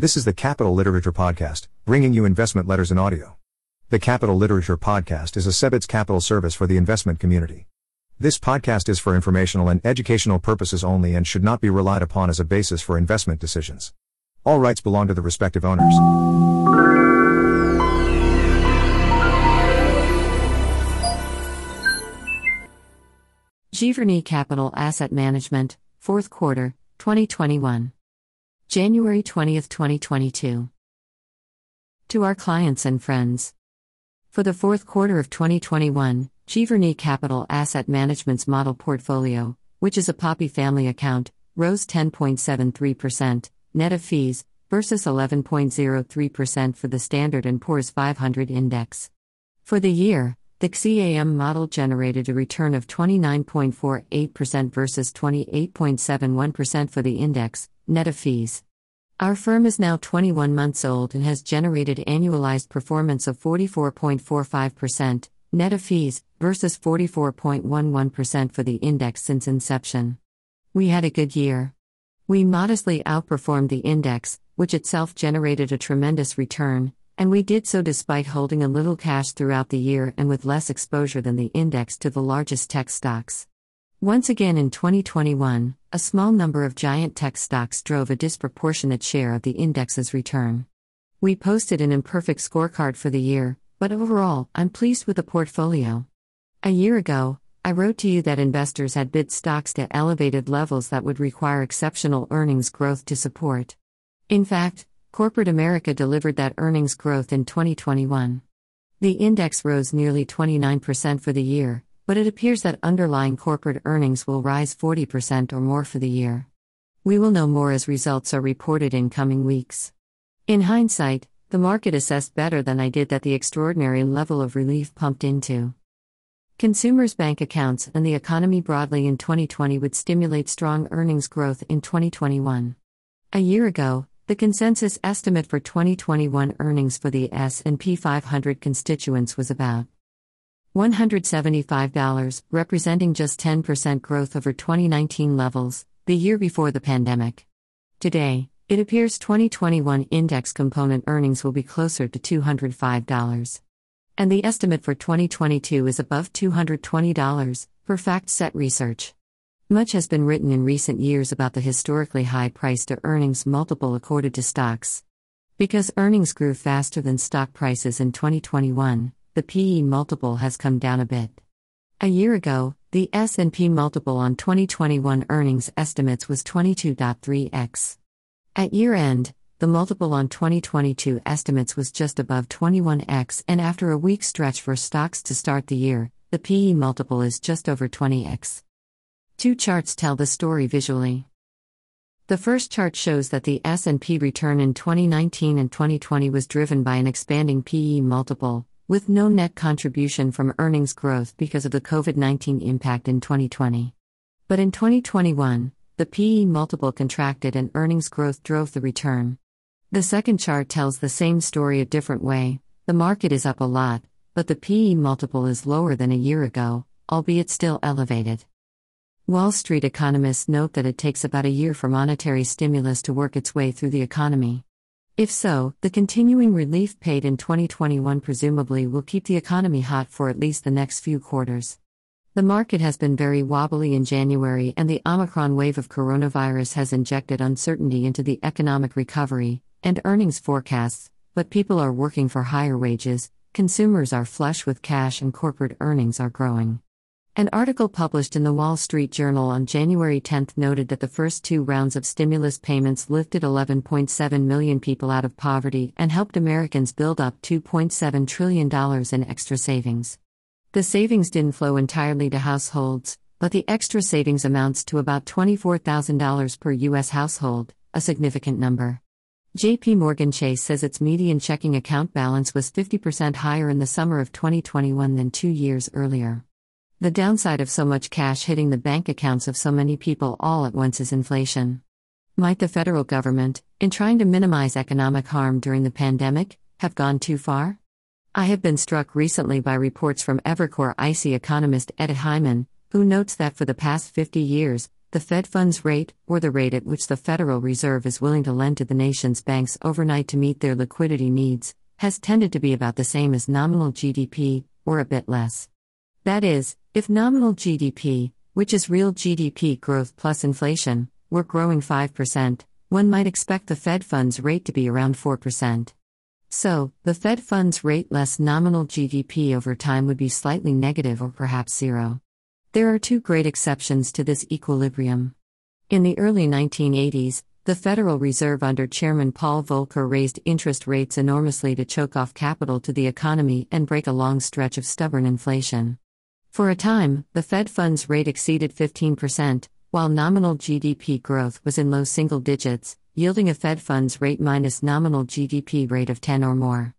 This is the Capital Literature Podcast, bringing you investment letters in audio. The Capital Literature Podcast is a CEBITS capital service for the investment community. This podcast is for informational and educational purposes only and should not be relied upon as a basis for investment decisions. All rights belong to the respective owners. Giverny Capital Asset Management, Fourth Quarter, 2021. January 20, 2022. To our clients and friends. For the fourth quarter of 2021, Giverny Capital Asset Management's model portfolio, which is a Poppe family account, rose 10.73%, net of fees, versus 11.03% for the Standard & Poor's 500 index. For the year, the GCAM model generated a return of 29.48% versus 28.71% for the index, net of fees. Our firm is now 21 months old and has generated annualized performance of 44.45%, net of fees, versus 44.11% for the index since inception. We had a good year. We modestly outperformed the index, which itself generated a tremendous return, and we did so despite holding a little cash throughout the year and with less exposure than the index to the largest tech stocks. Once again in 2021, a small number of giant tech stocks drove a disproportionate share of the index's return. We posted an imperfect scorecard for the year, but overall, I'm pleased with the portfolio. A year ago, I wrote to you that investors had bid stocks to elevated levels that would require exceptional earnings growth to support. In fact, corporate America delivered that earnings growth in 2021. The index rose nearly 29% for the year, but it appears that underlying corporate earnings will rise 40% or more for the year. We will know more as results are reported in coming weeks. In hindsight, the market assessed better than I did that the extraordinary level of relief pumped into consumers' bank accounts and the economy broadly in 2020 would stimulate strong earnings growth in 2021. A year ago, the consensus estimate for 2021 earnings for the S&P 500 constituents was about $175, representing just 10% growth over 2019 levels, the year before the pandemic. Today, it appears 2021 index component earnings will be closer to $205. And the estimate for 2022 is above $220, per FactSet Research. Much has been written in recent years about the historically high price to earnings multiple accorded to stocks. Because earnings grew faster than stock prices in 2021, the PE multiple has come down a bit. A year ago, the S&P multiple on 2021 earnings estimates was 22.3x. At year end, the multiple on 2022 estimates was just above 21x and after a weak stretch for stocks to start the year, the PE multiple is just over 20x. Two charts tell the story visually. The first chart shows that the S&P return in 2019 and 2020 was driven by an expanding PE multiple, with no net contribution from earnings growth because of the COVID 19 impact in 2020. But in 2021, the PE multiple contracted and earnings growth drove the return. The second chart tells the same story a different way the market is up a lot, but the PE multiple is lower than a year ago, albeit still elevated. Wall Street economists note that it takes about a year for monetary stimulus to work its way through the economy. If so, the continuing relief paid in 2021 presumably will keep the economy hot for at least the next few quarters. The market has been very wobbly in January, and the Omicron wave of coronavirus has injected uncertainty into the economic recovery and earnings forecasts, but people are working for higher wages, consumers are flush with cash, and corporate earnings are growing. An article published in the Wall Street Journal on January 10 noted that the first two rounds of stimulus payments lifted 11.7 million people out of poverty and helped Americans build up $2.7 trillion in extra savings. The savings didn't flow entirely to households, but the extra savings amounts to about $24,000 per U.S. household, a significant number. JP Morgan Chase says its median checking account balance was 50% higher in the summer of 2021 than two years earlier. The downside of so much cash hitting the bank accounts of so many people all at once is inflation. Might the federal government, in trying to minimize economic harm during the pandemic, have gone too far? I have been struck recently by reports from Evercore ISI economist Ed Hyman, who notes that for the past 50 years, the Fed funds rate, or the rate at which the Federal Reserve is willing to lend to the nation's banks overnight to meet their liquidity needs, has tended to be about the same as nominal GDP, or a bit less. That is, if nominal GDP, which is real GDP growth plus inflation, were growing 5%, one might expect the Fed funds rate to be around 4%. So, the Fed funds rate less nominal GDP over time would be slightly negative or perhaps zero. There are two great exceptions to this equilibrium. In the early 1980s, the Federal Reserve under Chairman Paul Volcker raised interest rates enormously to choke off capital to the economy and break a long stretch of stubborn inflation. For a time, the Fed funds rate exceeded 15%, while nominal GDP growth was in low single digits, yielding a Fed funds rate minus nominal GDP rate of 10 or more.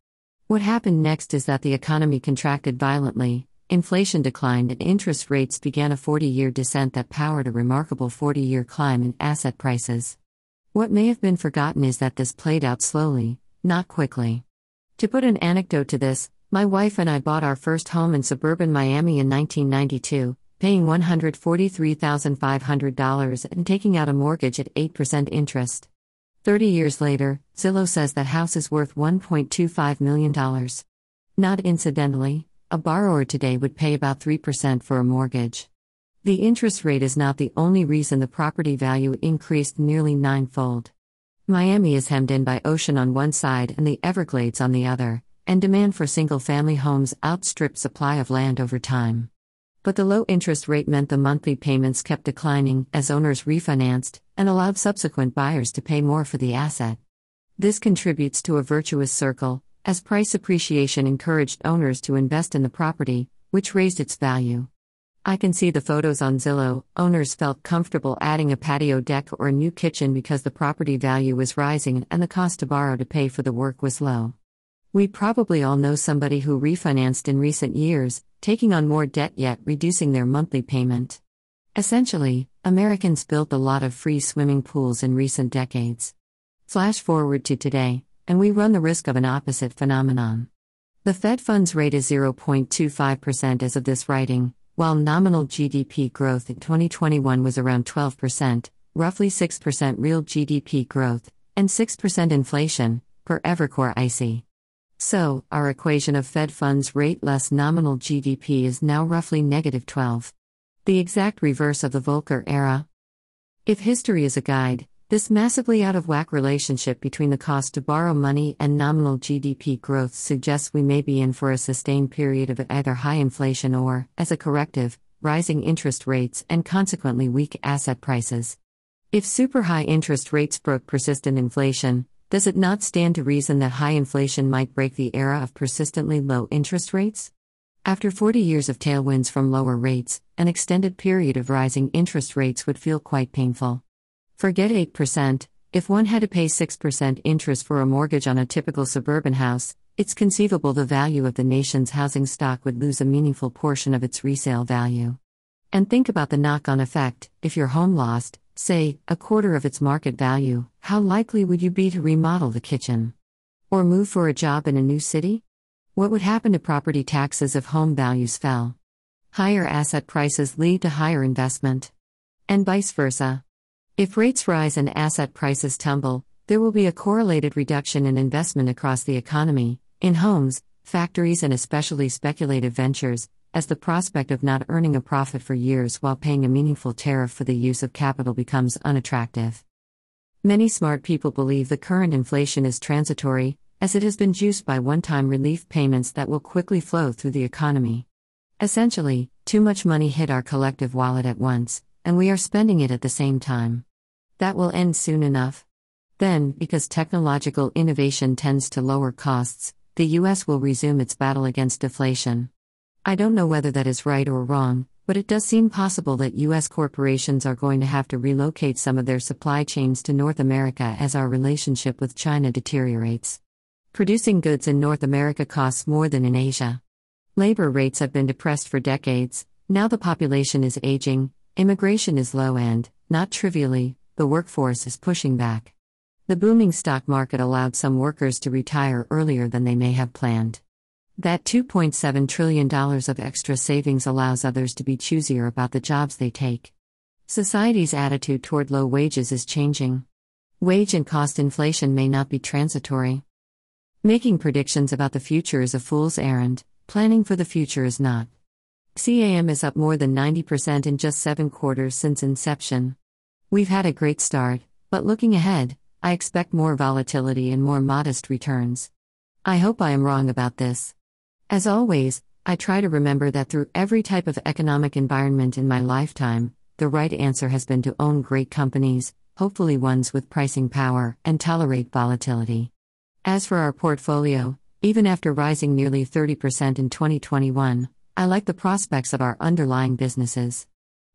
What happened next is that the economy contracted violently, inflation declined, and interest rates began a 40 year descent that powered a remarkable 40 year climb in asset prices. What may have been forgotten is that this played out slowly, not quickly. To put an anecdote to this, my wife and I bought our first home in suburban Miami in 1992, paying $143,500 and taking out a mortgage at 8% interest. 30 years later, Zillow says that house is worth $1.25 million. Not incidentally, a borrower today would pay about 3% for a mortgage. The interest rate is not the only reason the property value increased nearly ninefold. Miami is hemmed in by ocean on one side and the Everglades on the other, and demand for single family homes outstripped supply of land over time. But the low interest rate meant the monthly payments kept declining as owners refinanced and allowed subsequent buyers to pay more for the asset. This contributes to a virtuous circle, as price appreciation encouraged owners to invest in the property, which raised its value. I can see the photos on Zillow. Owners felt comfortable adding a patio deck or a new kitchen because the property value was rising and the cost to borrow to pay for the work was low. We probably all know somebody who refinanced in recent years, taking on more debt yet reducing their monthly payment. Essentially, Americans built a lot of free swimming pools in recent decades. Flash forward to today, and we run the risk of an opposite phenomenon. The Fed funds rate is 0.25% as of this writing, while nominal GDP growth in 2021 was around 12%, roughly 6% real GDP growth, and 6% inflation, per Evercore ISI. So, our equation of Fed funds rate less nominal GDP is now roughly negative 12. The exact reverse of the Volcker era. If history is a guide, this massively out of whack relationship between the cost to borrow money and nominal GDP growth suggests we may be in for a sustained period of either high inflation or, as a corrective, rising interest rates and consequently weak asset prices. If super high interest rates broke persistent inflation, does it not stand to reason that high inflation might break the era of persistently low interest rates? After 40 years of tailwinds from lower rates, an extended period of rising interest rates would feel quite painful. Forget 8%, if one had to pay 6% interest for a mortgage on a typical suburban house, it's conceivable the value of the nation's housing stock would lose a meaningful portion of its resale value. And think about the knock on effect if your home lost, say, a quarter of its market value, how likely would you be to remodel the kitchen? Or move for a job in a new city? What would happen to property taxes if home values fell? Higher asset prices lead to higher investment. And vice versa. If rates rise and asset prices tumble, there will be a correlated reduction in investment across the economy, in homes, factories, and especially speculative ventures, as the prospect of not earning a profit for years while paying a meaningful tariff for the use of capital becomes unattractive. Many smart people believe the current inflation is transitory, as it has been juiced by one time relief payments that will quickly flow through the economy. Essentially, too much money hit our collective wallet at once, and we are spending it at the same time. That will end soon enough. Then, because technological innovation tends to lower costs, the US will resume its battle against deflation. I don't know whether that is right or wrong, but it does seem possible that U.S. corporations are going to have to relocate some of their supply chains to North America as our relationship with China deteriorates. Producing goods in North America costs more than in Asia. Labor rates have been depressed for decades, now the population is aging, immigration is low, and, not trivially, the workforce is pushing back. The booming stock market allowed some workers to retire earlier than they may have planned. That $2.7 trillion of extra savings allows others to be choosier about the jobs they take. Society's attitude toward low wages is changing. Wage and cost inflation may not be transitory. Making predictions about the future is a fool's errand, planning for the future is not. CAM is up more than 90% in just seven quarters since inception. We've had a great start, but looking ahead, I expect more volatility and more modest returns. I hope I am wrong about this. As always, I try to remember that through every type of economic environment in my lifetime, the right answer has been to own great companies, hopefully ones with pricing power, and tolerate volatility. As for our portfolio, even after rising nearly 30% in 2021, I like the prospects of our underlying businesses.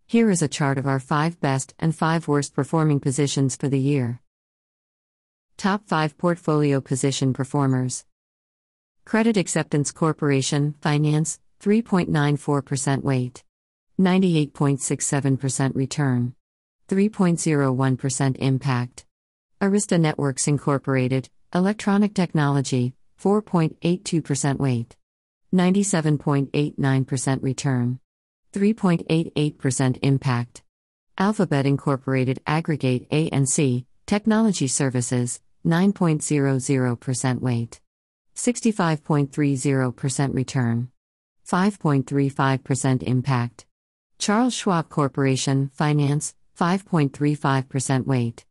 Here is a chart of our 5 best and 5 worst performing positions for the year. Top 5 portfolio position performers Credit Acceptance Corporation, Finance, 3.94% weight. 98.67% return. 3.01% impact. Arista Networks Incorporated, Electronic Technology, 4.82% weight. 97.89% return. 3.88% impact. Alphabet Incorporated Aggregate ANC, Technology Services, 9.00% weight. 65.30% return. 5.35% impact. Charles Schwab Corporation, Finance, 5.35% weight.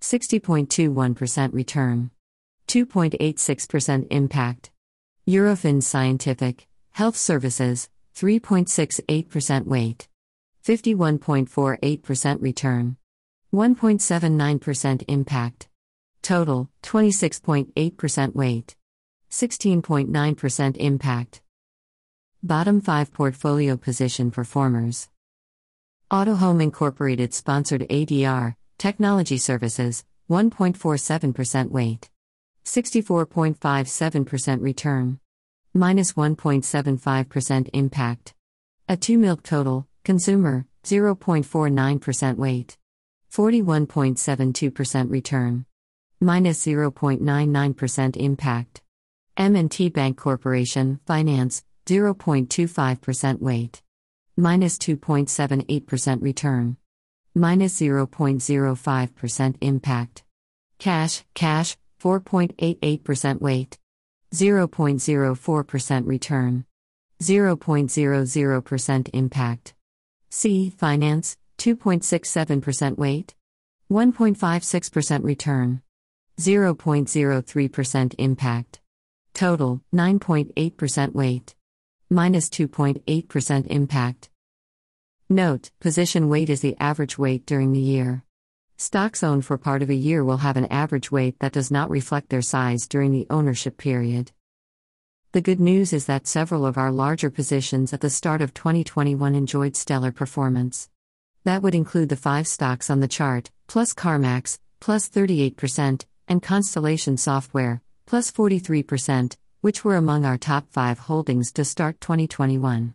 60.21% return. 2.86% impact. Eurofins Scientific, Health Services, 3.68% weight. 51.48% return. 1.79% impact. Total, 26.8% weight. 16.9% impact. Bottom 5 portfolio position performers. Autohome Incorporated sponsored ADR, Technology Services, 1.47% weight. 64.57% return. Minus 1.75% impact. A 2 milk total, consumer, 0.49% weight. 41.72% return. Minus 0.99% impact. M&T Bank Corporation, Finance, 0.25% weight. Minus 2.78% return. Minus 0.05% impact. Cash, cash, 4.88% weight. 0.04% return. 0.00% impact. C. Finance, 2.67% weight. 1.56% return. 0.03% impact. Total 9.8% weight. Minus 2.8% impact. Note Position weight is the average weight during the year. Stocks owned for part of a year will have an average weight that does not reflect their size during the ownership period. The good news is that several of our larger positions at the start of 2021 enjoyed stellar performance. That would include the five stocks on the chart, plus CarMax, plus 38%, and Constellation Software, plus 43%, which were among our top five holdings to start 2021.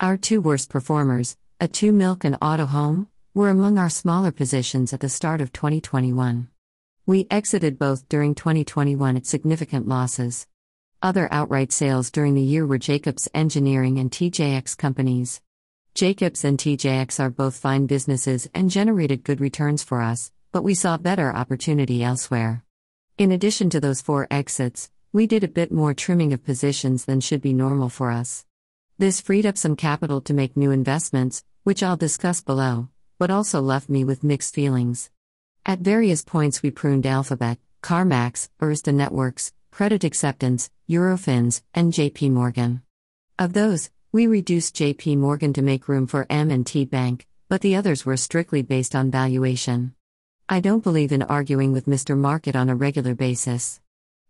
Our two worst performers, a 2 Milk and Autohome, were among our smaller positions at the start of 2021. We exited both during 2021 at significant losses. Other outright sales during the year were Jacobs Engineering and TJX companies. Jacobs and TJX are both fine businesses and generated good returns for us, but we saw better opportunity elsewhere. In addition to those four exits, we did a bit more trimming of positions than should be normal for us. This freed up some capital to make new investments, which I'll discuss below, but also left me with mixed feelings. At various points, we pruned Alphabet, CarMax, Arista Networks, Credit Acceptance, Eurofins, and JP Morgan. Of those, we reduced JP Morgan to make room for M&T Bank, but the others were strictly based on valuation. I don't believe in arguing with Mr. Market on a regular basis.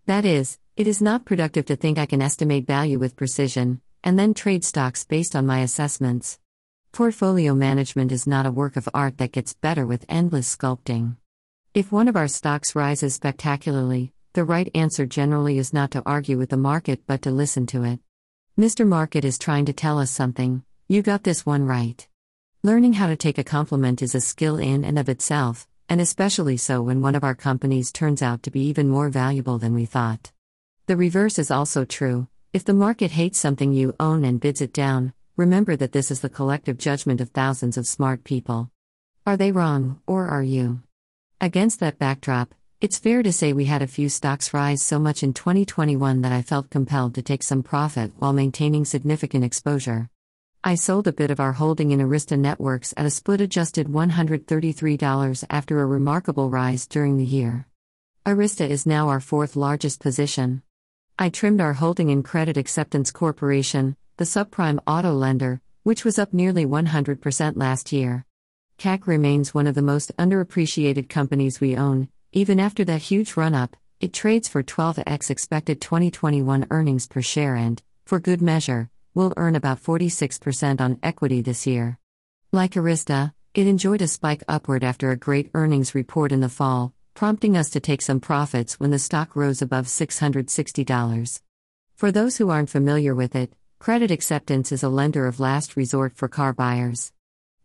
That is, it is not productive to think I can estimate value with precision, and then trade stocks based on my assessments. Portfolio management is not a work of art that gets better with endless sculpting. If one of our stocks rises spectacularly, the right answer generally is not to argue with the market but to listen to it. Mr. Market is trying to tell us something, you got this one right. Learning how to take a compliment is a skill in and of itself, and especially so when one of our companies turns out to be even more valuable than we thought. The reverse is also true. If the market hates something you own and bids it down, remember that this is the collective judgment of thousands of smart people. Are they wrong, or are you? Against that backdrop, it's fair to say we had a few stocks rise so much in 2021 that I felt compelled to take some profit while maintaining significant exposure. I sold a bit of our holding in Arista Networks at a split adjusted $133 after a remarkable rise during the year. Arista is now our fourth largest position. I trimmed our holding in Credit Acceptance Corporation, the subprime auto lender, which was up nearly 100% last year. CAC remains one of the most underappreciated companies we own, even after that huge run up, it trades for 12x expected 2021 earnings per share and, for good measure, will earn about 46% on equity this year. Like Arista, it enjoyed a spike upward after a great earnings report in the fall, prompting us to take some profits when the stock rose above $660. For those who aren't familiar with it, Credit Acceptance is a lender of last resort for car buyers.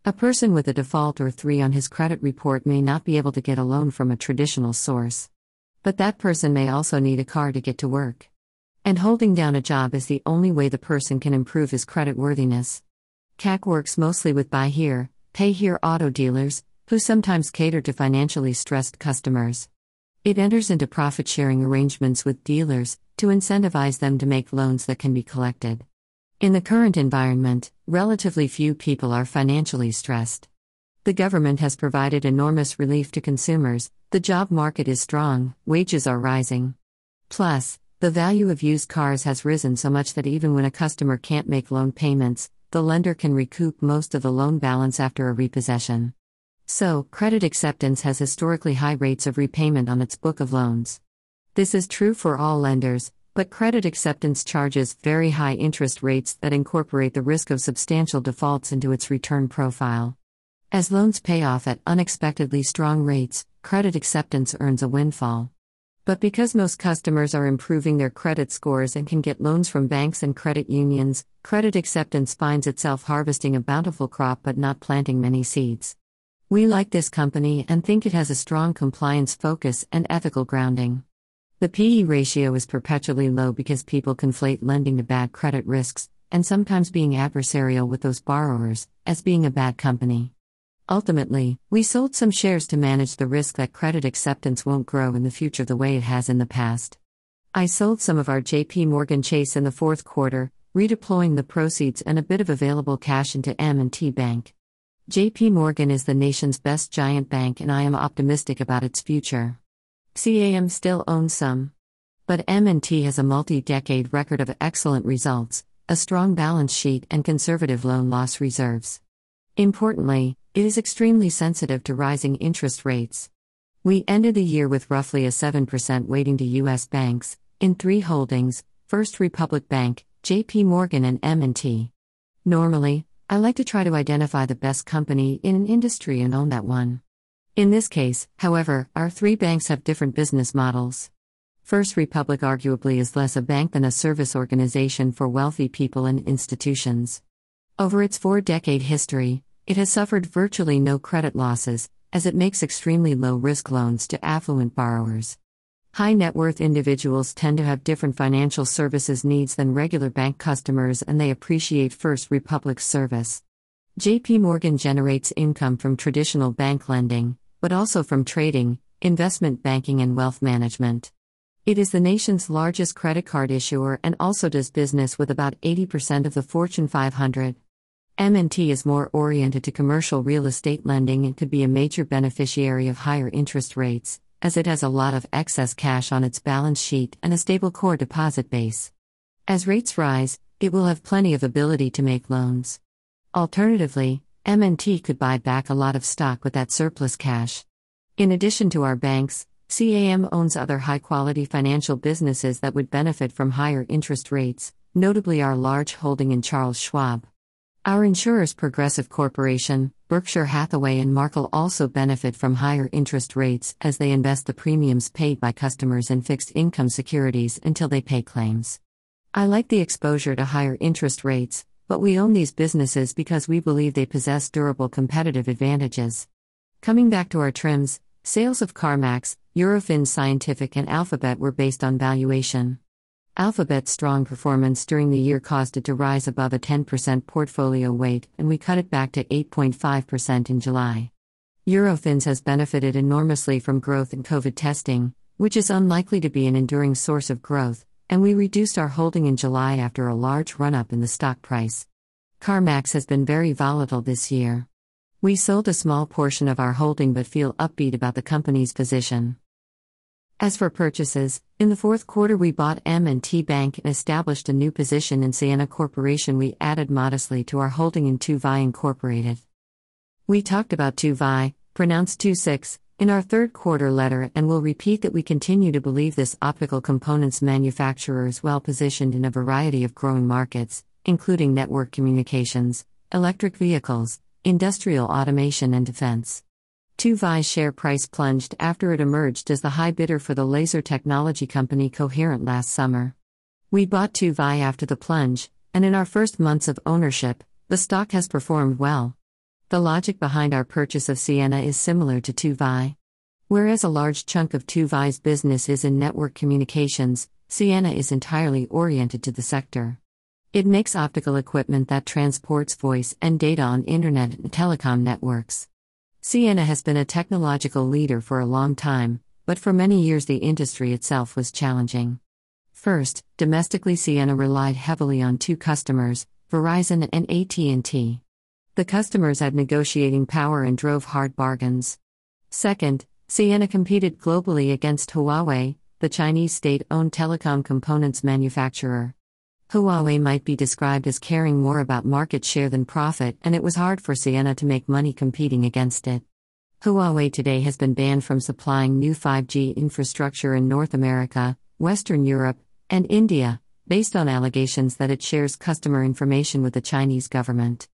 A person with a default or 3 on his credit report may not be able to get a loan from a traditional source. But that person may also need a car to get to work. And holding down a job is the only way the person can improve his credit worthiness. CAC works mostly with buy here, pay here auto dealers, who sometimes cater to financially stressed customers. It enters into profit sharing arrangements with dealers to incentivize them to make loans that can be collected. In the current environment, relatively few people are financially stressed. The government has provided enormous relief to consumers, the job market is strong, wages are rising. Plus, the value of used cars has risen so much that even when a customer can't make loan payments, the lender can recoup most of the loan balance after a repossession. So, credit acceptance has historically high rates of repayment on its book of loans. This is true for all lenders, but credit acceptance charges very high interest rates that incorporate the risk of substantial defaults into its return profile. As loans pay off at unexpectedly strong rates, credit acceptance earns a windfall. But because most customers are improving their credit scores and can get loans from banks and credit unions, credit acceptance finds itself harvesting a bountiful crop but not planting many seeds. We like this company and think it has a strong compliance focus and ethical grounding. The PE ratio is perpetually low because people conflate lending to bad credit risks, and sometimes being adversarial with those borrowers, as being a bad company. Ultimately, we sold some shares to manage the risk that credit acceptance won't grow in the future the way it has in the past. I sold some of our JP Morgan Chase in the fourth quarter, redeploying the proceeds and a bit of available cash into M&T Bank. JP Morgan is the nation's best giant bank and I am optimistic about its future. CAM still owns some. But M&T has a multi-decade record of excellent results, a strong balance sheet and conservative loan loss reserves. Importantly, it is extremely sensitive to rising interest rates. We ended the year with roughly a 7% weighting to US banks in 3 holdings: First Republic Bank, JP Morgan and M&T. Normally, I like to try to identify the best company in an industry and own that one. In this case, however, our three banks have different business models. First Republic arguably is less a bank than a service organization for wealthy people and institutions. Over its four decade history, it has suffered virtually no credit losses, as it makes extremely low risk loans to affluent borrowers. High net worth individuals tend to have different financial services needs than regular bank customers and they appreciate First Republic's service. JP Morgan generates income from traditional bank lending, but also from trading, investment banking, and wealth management. It is the nation's largest credit card issuer and also does business with about 80% of the Fortune 500. M&T is more oriented to commercial real estate lending and could be a major beneficiary of higher interest rates, as it has a lot of excess cash on its balance sheet and a stable core deposit base. As rates rise, it will have plenty of ability to make loans. Alternatively, M&T could buy back a lot of stock with that surplus cash. In addition to our banks, CAM owns other high quality financial businesses that would benefit from higher interest rates, notably our large holding in Charles Schwab. Our insurers Progressive Corporation, Berkshire Hathaway, and Markel also benefit from higher interest rates as they invest the premiums paid by customers in fixed income securities until they pay claims. I like the exposure to higher interest rates, but we own these businesses because we believe they possess durable competitive advantages. Coming back to our trims, sales of CarMax, Eurofins Scientific, and Alphabet were based on valuation. Alphabet's strong performance during the year caused it to rise above a 10% portfolio weight, and we cut it back to 8.5% in July. Eurofins has benefited enormously from growth in COVID testing, which is unlikely to be an enduring source of growth, and we reduced our holding in July after a large run up in the stock price. CarMax has been very volatile this year. We sold a small portion of our holding but feel upbeat about the company's position. As for purchases, in the fourth quarter we bought M&T Bank and established a new position in Ciena Corporation. We added modestly to our holding in II-VI Incorporated. We talked about II-VI, pronounced 26, in our third quarter letter and will repeat that we continue to believe this optical components manufacturer is well positioned in a variety of growing markets, including network communications, electric vehicles, industrial automation, and defense. II-VI's share price plunged after it emerged as the high bidder for the laser technology company Coherent last summer. We bought II-VI after the plunge, and in our first months of ownership, the stock has performed well. The logic behind our purchase of Ciena is similar to II-VI. Whereas a large chunk of II-VI's business is in network communications, Ciena is entirely oriented to the sector. It makes optical equipment that transports voice and data on internet and telecom networks. Ciena has been a technological leader for a long time, but for many years the industry itself was challenging. First, domestically Ciena relied heavily on two customers, Verizon and AT&T. The customers had negotiating power and drove hard bargains. Second, Ciena competed globally against Huawei, the Chinese state-owned telecom components manufacturer. Huawei might be described as caring more about market share than profit, and it was hard for Ciena to make money competing against it. Huawei today has been banned from supplying new 5G infrastructure in North America, Western Europe, and India, based on allegations that it shares customer information with the Chinese government.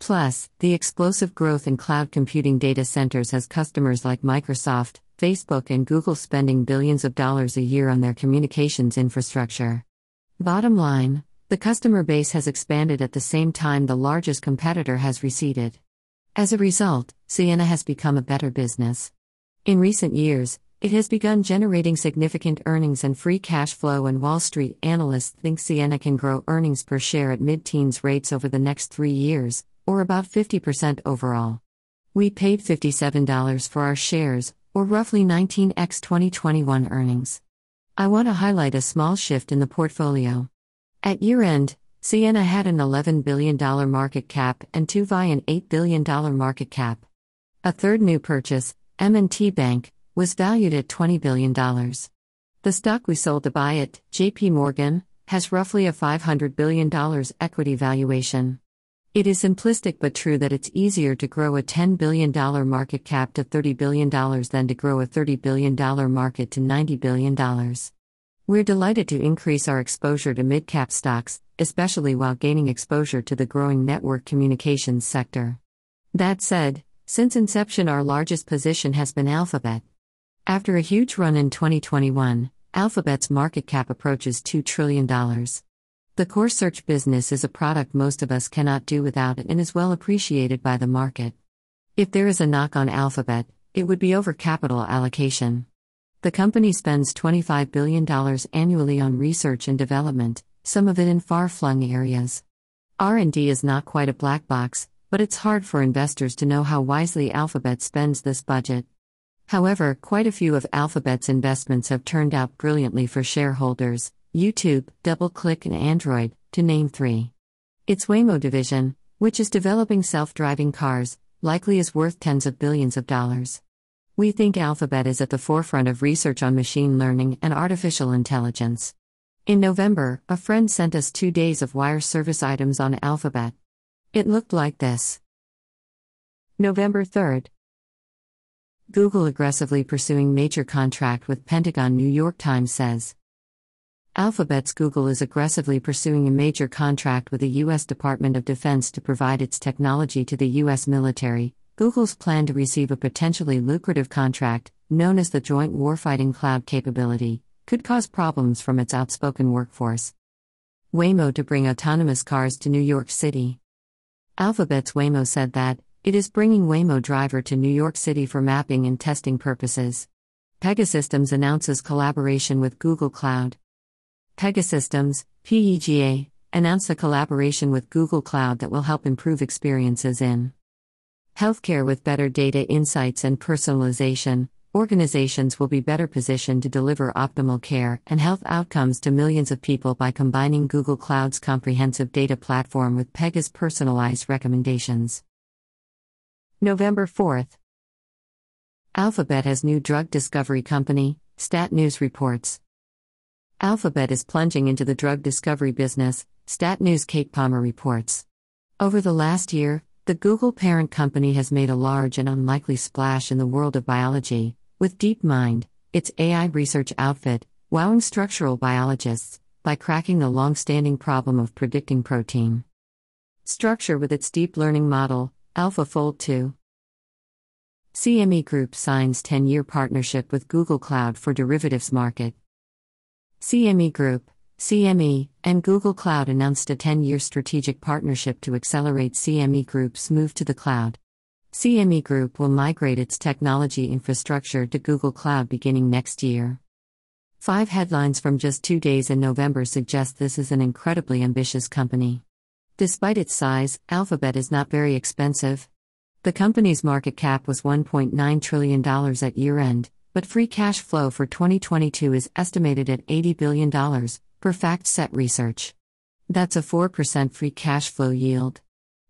Plus, the explosive growth in cloud computing data centers has customers like Microsoft, Facebook, and Google spending billions of dollars a year on their communications infrastructure. Bottom line the customer base has expanded at the same time the largest competitor has receded. As a result, Ciena has become a better business. In recent years, it has begun generating significant earnings and free cash flow, and Wall Street analysts think Ciena can grow earnings per share at mid teens rates over the next three years, or about 50% overall. We paid $57 for our shares, or roughly 19x 2021 earnings. I want to highlight a small shift in the portfolio. At year end, Ciena had an $11 billion market cap and II-VI an $8 billion market cap. A third new purchase, M&T Bank, was valued at $20 billion. The stock we sold to buy it, JP Morgan, has roughly a $500 billion equity valuation. It is simplistic but true that it's easier to grow a $10 billion market cap to $30 billion than to grow a $30 billion market to $90 billion. We're delighted to increase our exposure to mid cap stocks, especially while gaining exposure to the growing network communications sector. That said, since inception, our largest position has been Alphabet. After a huge run in 2021, Alphabet's market cap approaches $2 trillion. The core search business is a product most of us cannot do without and is well appreciated by the market. If there is a knock on Alphabet, it would be over capital allocation. The company spends $25 billion annually on research and development, some of it in far-flung areas. R&D is not quite a black box, but it's hard for investors to know how wisely Alphabet spends this budget. However, quite a few of Alphabet's investments have turned out brilliantly for shareholders, YouTube, DoubleClick, and Android, to name three. Its Waymo division, which is developing self driving cars, likely is worth tens of billions of dollars. We think Alphabet is at the forefront of research on machine learning and artificial intelligence. In November, a friend sent us two days of wire service items on Alphabet. It looked like this November 3rd. Google aggressively pursuing major contract with Pentagon, New York Times says. Alphabet's Google is aggressively pursuing a major contract with the U.S. Department of Defense to provide its technology to the U.S. military. Google's plan to receive a potentially lucrative contract, known as the Joint Warfighting Cloud Capability, could cause problems from its outspoken workforce. Waymo to bring autonomous cars to New York City. Alphabet's Waymo said that it is bringing Waymo Driver to New York City for mapping and testing purposes. Pegasystems announces collaboration with Google Cloud. Pegasystems, PEGA, announced a collaboration with Google Cloud that will help improve experiences in Healthcare with better data insights and personalization, organizations will be better positioned to deliver optimal care and health outcomes to millions of people by combining Google Cloud's comprehensive data platform with Pega's personalized recommendations. November 4th. Alphabet has new drug discovery company, Stat News reports. Alphabet is plunging into the drug discovery business, Stat News Kate Palmer reports. Over the last year, the Google parent company has made a large and unlikely splash in the world of biology, with DeepMind, its AI research outfit, wowing structural biologists by cracking the long standing problem of predicting protein structure with its deep learning model, AlphaFold 2. CME Group signs 10 year partnership with Google Cloud for derivatives market. CME Group, CME, and Google Cloud announced a 10 year strategic partnership to accelerate CME Group's move to the cloud. CME Group will migrate its technology infrastructure to Google Cloud beginning next year. Five headlines from just two days in November suggest this is an incredibly ambitious company. Despite its size, Alphabet is not very expensive. The company's market cap was $1.9 trillion at year end, but free cash flow for 2022 is estimated at $80 billion, per FactSet Research. That's a 4% free cash flow yield.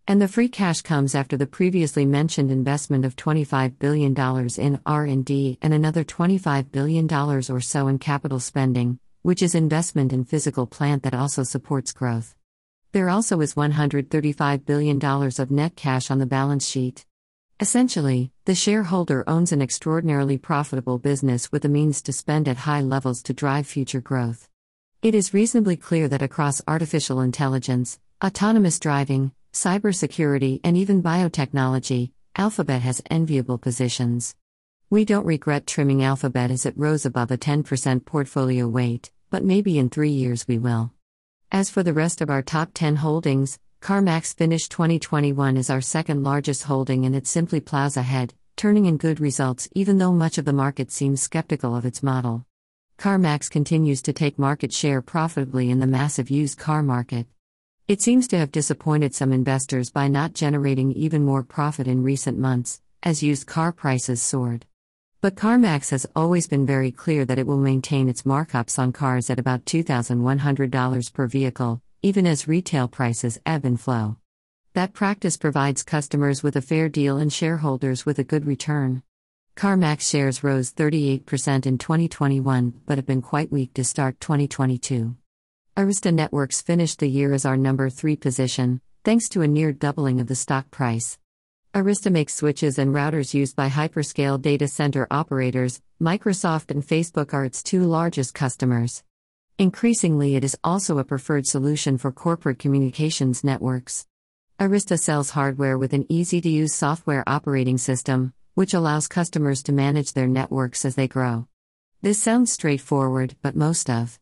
And the free cash comes after the previously mentioned investment of $25 billion in R&D and another $25 billion or so in capital spending, which is investment in physical plant that also supports growth. There also is $135 billion of net cash on the balance sheet. Essentially, the shareholder owns an extraordinarily profitable business with the means to spend at high levels to drive future growth. It is reasonably clear that across artificial intelligence, autonomous driving, cybersecurity, and even biotechnology, Alphabet has enviable positions. We don't regret trimming Alphabet as it rose above a 10% portfolio weight, but maybe in three years we will. As for the rest of our top 10 holdings, CarMax finished 2021 as our second largest holding and it simply plows ahead, turning in good results even though much of the market seems skeptical of its model. CarMax continues to take market share profitably in the massive used car market. It seems to have disappointed some investors by not generating even more profit in recent months, as used car prices soared. But CarMax has always been very clear that it will maintain its markups on cars at about $2,100 per vehicle, even as retail prices ebb and flow. That practice provides customers with a fair deal and shareholders with a good return. CarMax shares rose 38% in 2021 but have been quite weak to start 2022. Arista Networks finished the year as our number 3 position, thanks to a near doubling of the stock price. Arista makes switches and routers used by hyperscale data center operators, Microsoft and Facebook are its two largest customers. Increasingly, it is also a preferred solution for corporate communications networks. Arista sells hardware with an easy to use software operating system, which allows customers to manage their networks as they grow. This sounds straightforward, but most of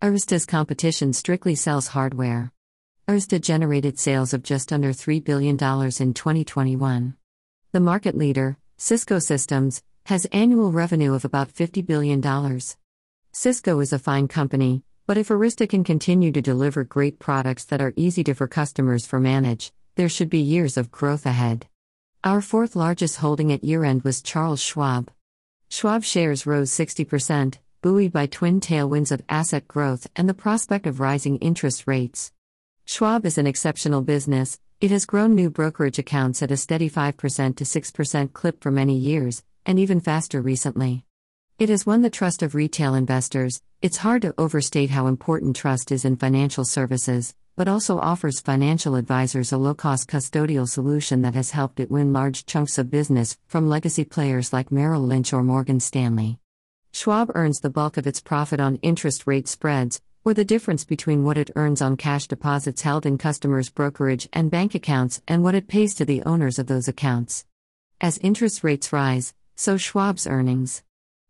Arista's competition strictly sells hardware. Arista generated sales of just under $3 billion in 2021. The market leader, Cisco Systems, has annual revenue of about $50 billion. Cisco is a fine company, but if Arista can continue to deliver great products that are easy to for customers for manage, there should be years of growth ahead. Our fourth largest holding at year end was Charles Schwab. Schwab shares rose 60%, buoyed by twin tailwinds of asset growth and the prospect of rising interest rates. Schwab is an exceptional business, it has grown new brokerage accounts at a steady 5% to 6% clip for many years, and even faster recently. It has won the trust of retail investors. It's hard to overstate how important trust is in financial services, but also offers financial advisors a low cost custodial solution that has helped it win large chunks of business from legacy players like Merrill Lynch or Morgan Stanley. Schwab earns the bulk of its profit on interest rate spreads, or the difference between what it earns on cash deposits held in customers' brokerage and bank accounts and what it pays to the owners of those accounts. As interest rates rise, so Schwab's earnings.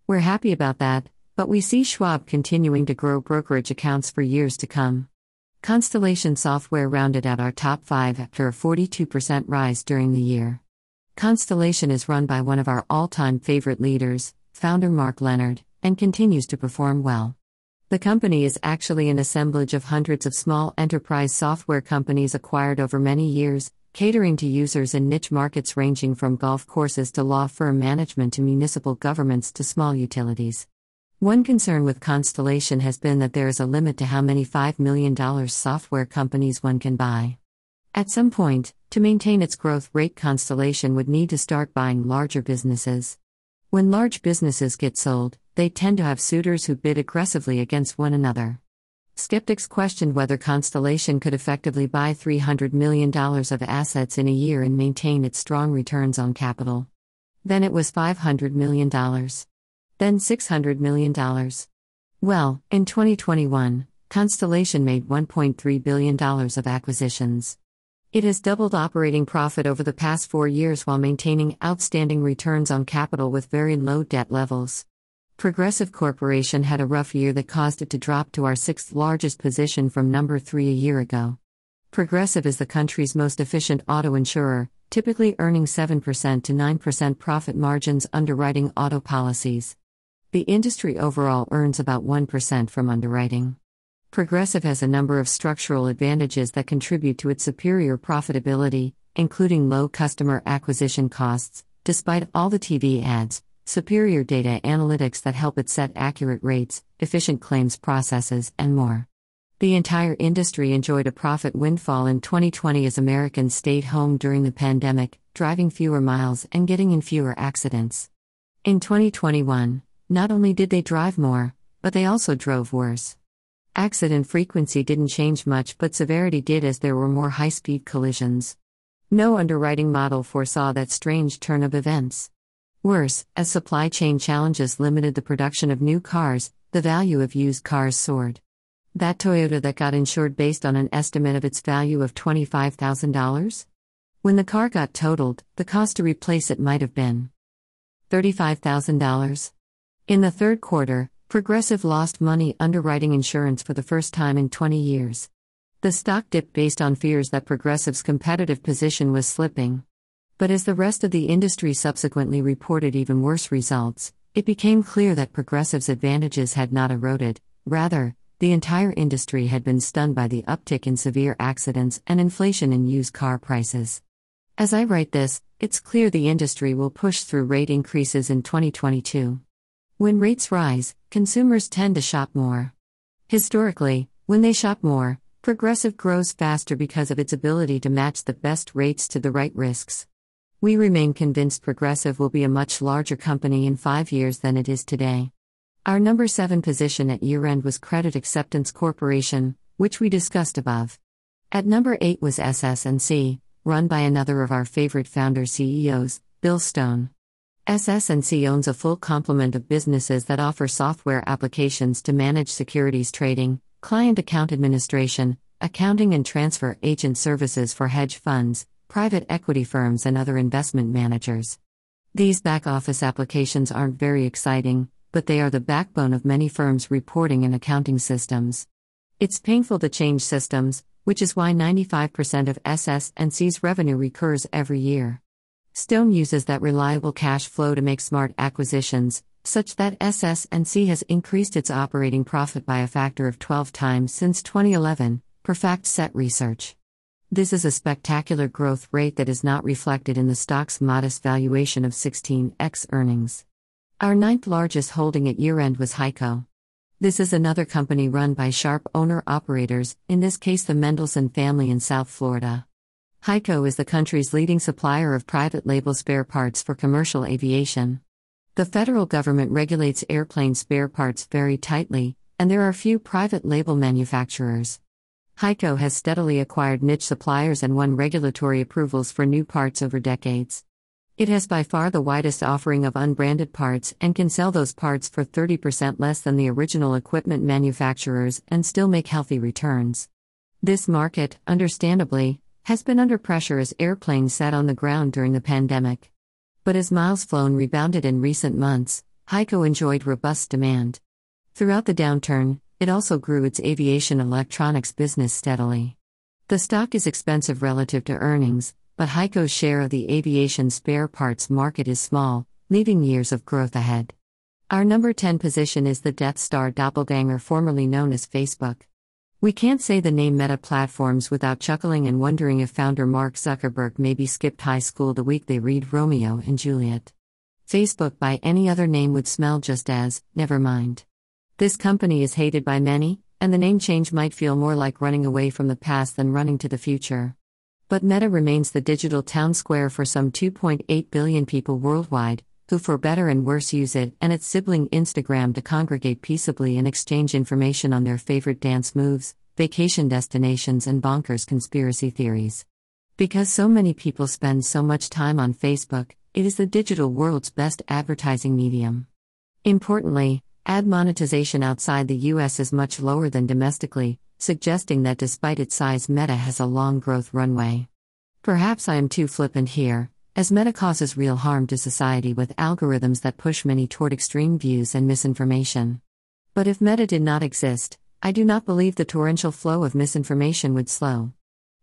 We're happy about that, but we see Schwab continuing to grow brokerage accounts for years to come. Constellation Software rounded out our top five after a 42% rise during the year. Constellation is run by one of our all time favorite leaders, founder Mark Leonard, and continues to perform well. The company is actually an assemblage of hundreds of small enterprise software companies acquired over many years, catering to users in niche markets ranging from golf courses to law firm management to municipal governments to small utilities. One concern with Constellation has been that there is a limit to how many $5 million software companies one can buy. At some point, to maintain its growth rate, Constellation would need to start buying larger businesses. When large businesses get sold, they tend to have suitors who bid aggressively against one another. Skeptics questioned whether Constellation could effectively buy $300 million of assets in a year and maintain its strong returns on capital. Then it was $500 million. Then $600 million. Well, in 2021, Constellation made $1.3 billion of acquisitions. It has doubled operating profit over the past four years while maintaining outstanding returns on capital with very low debt levels. Progressive Corporation had a rough year that caused it to drop to our sixth largest position from number three a year ago. Progressive is the country's most efficient auto insurer, typically earning 7% to 9% profit margins underwriting auto policies. The industry overall earns about 1% from underwriting. Progressive has a number of structural advantages that contribute to its superior profitability, including low customer acquisition costs, despite all the TV ads, superior data analytics that help it set accurate rates, efficient claims processes, and more. The entire industry enjoyed a profit windfall in 2020 as Americans stayed home during the pandemic, driving fewer miles and getting in fewer accidents. In 2021, not only did they drive more, but they also drove worse. Accident frequency didn't change much, but severity did as there were more high speed collisions. No underwriting model foresaw that strange turn of events. Worse, as supply chain challenges limited the production of new cars, the value of used cars soared. That Toyota that got insured based on an estimate of its value of $25,000? When the car got totaled, the cost to replace it might have been $35,000. In the third quarter, Progressive lost money underwriting insurance for the first time in 20 years. The stock dipped based on fears that Progressive's competitive position was slipping. But as the rest of the industry subsequently reported even worse results, it became clear that Progressive's advantages had not eroded, rather, the entire industry had been stunned by the uptick in severe accidents and inflation in used car prices. As I write this, it's clear the industry will push through rate increases in 2022. When rates rise, consumers tend to shop more. Historically, when they shop more, Progressive grows faster because of its ability to match the best rates to the right risks. We remain convinced Progressive will be a much larger company in five years than it is today. Our number seven position at year end was Credit Acceptance Corporation, which we discussed above. At number eight was SS&C, run by another of our favorite founder CEOs, Bill Stone. SS&C owns a full complement of businesses that offer software applications to manage securities trading, client account administration, accounting and transfer agent services for hedge funds, private equity firms, and other investment managers. These back office applications aren't very exciting, but they are the backbone of many firms' reporting and accounting systems. It's painful to change systems, which is why 95% of SS&C's revenue recurs every year. Stone uses that reliable cash flow to make smart acquisitions, such that SS&C has increased its operating profit by a factor of 12 times since 2011, per FactSet Research. This is a spectacular growth rate that is not reflected in the stock's modest valuation of 16x earnings. Our ninth largest holding at year end was HEICO. This is another company run by sharp owner operators, in this case the Mendelson family in South Florida. HEICO is the country's leading supplier of private label spare parts for commercial aviation. The federal government regulates airplane spare parts very tightly, and there are few private label manufacturers. HEICO has steadily acquired niche suppliers and won regulatory approvals for new parts over decades. It has by far the widest offering of unbranded parts and can sell those parts for 30% less than the original equipment manufacturers and still make healthy returns. This market, understandably, has been under pressure as airplanes sat on the ground during the pandemic. But as miles flown rebounded in recent months, HEICO enjoyed robust demand. Throughout the downturn, it also grew its aviation electronics business steadily. The stock is expensive relative to earnings, but HEICO's share of the aviation spare parts market is small, leaving years of growth ahead. Our number 10 position is the Death Star doppelganger formerly known as Facebook. We can't say the name Meta Platforms without chuckling and wondering if founder Mark Zuckerberg maybe skipped high school the week they read Romeo and Juliet. Facebook by any other name would smell just as, never mind. This company is hated by many, and the name change might feel more like running away from the past than running to the future. But Meta remains the digital town square for some 2.8 billion people worldwide, who for better and worse use it and its sibling Instagram to congregate peaceably and exchange information on their favorite dance moves, vacation destinations, and bonkers conspiracy theories. Because so many people spend so much time on Facebook, it is the digital world's best advertising medium. Importantly, ad monetization outside the US is much lower than domestically, suggesting that despite its size, Meta has a long growth runway. Perhaps I am too flippant here, as Meta causes real harm to society with algorithms that push many toward extreme views and misinformation. But if Meta did not exist, I do not believe the torrential flow of misinformation would slow.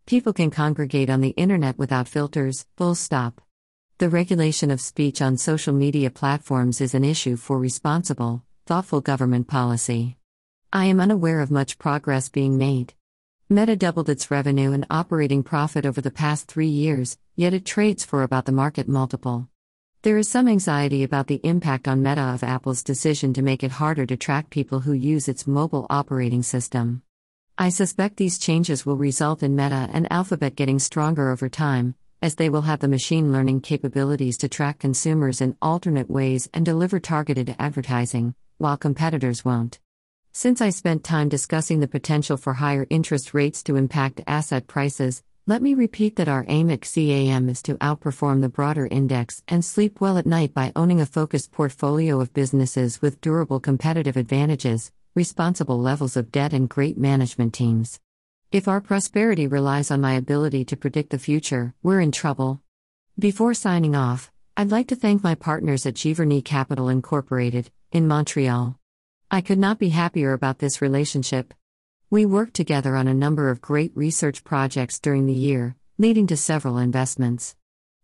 People can congregate on the internet without filters, full stop. The regulation of speech on social media platforms is an issue for responsible, thoughtful government policy. I am unaware of much progress being made. Meta doubled its revenue and operating profit over the past three years, yet it trades for about the market multiple. There is some anxiety about the impact on Meta of Apple's decision to make it harder to track people who use its mobile operating system. I suspect these changes will result in Meta and Alphabet getting stronger over time, as they will have the machine learning capabilities to track consumers in alternate ways and deliver targeted advertising, while competitors won't. Since I spent time discussing the potential for higher interest rates to impact asset prices, let me repeat that our aim at CAM is to outperform the broader index and sleep well at night by owning a focused portfolio of businesses with durable competitive advantages, responsible levels of debt, and great management teams. If our prosperity relies on my ability to predict the future, we're in trouble. Before signing off, I'd like to thank my partners at Giverny Capital Incorporated in Montreal. I could not be happier about this relationship. We worked together on a number of great research projects during the year, leading to several investments.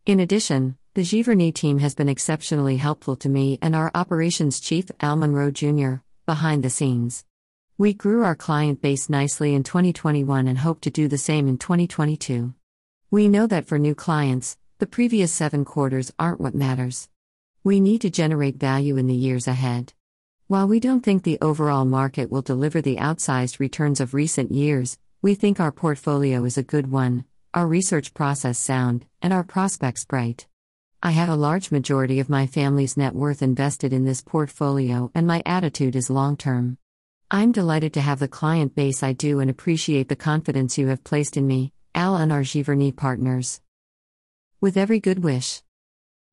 In addition, the Giverny team has been exceptionally helpful to me and our operations chief, Al Monroe Jr., behind the scenes. We grew our client base nicely in 2021 and hope to do the same in 2022. We know that for new clients, the previous seven quarters aren't what matters. We need to generate value in the years ahead. While we don't think the overall market will deliver the outsized returns of recent years, we think our portfolio is a good one, our research process sound, and our prospects bright. I have a large majority of my family's net worth invested in this portfolio, and my attitude is long term. I'm delighted to have the client base I do and appreciate the confidence you have placed in me, Al and our Giverny partners. With every good wish.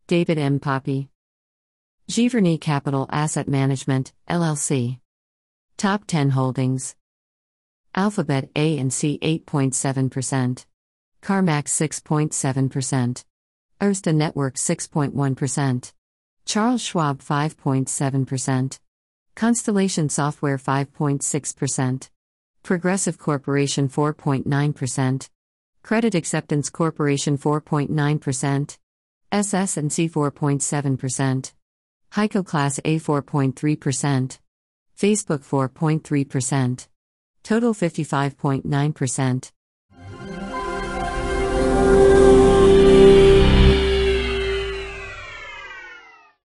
David M. Poppe. Giverny Capital Asset Management, LLC. Top 10 holdings. Alphabet A and C 8.7%. CarMax 6.7%. Arista Network 6.1%. Charles Schwab 5.7%. Constellation Software 5.6%. Progressive Corporation 4.9%. Credit Acceptance Corporation 4.9%. SS&C 4.7%. HEICO Class A 4.3%. Facebook 4.3%. Total 55.9%.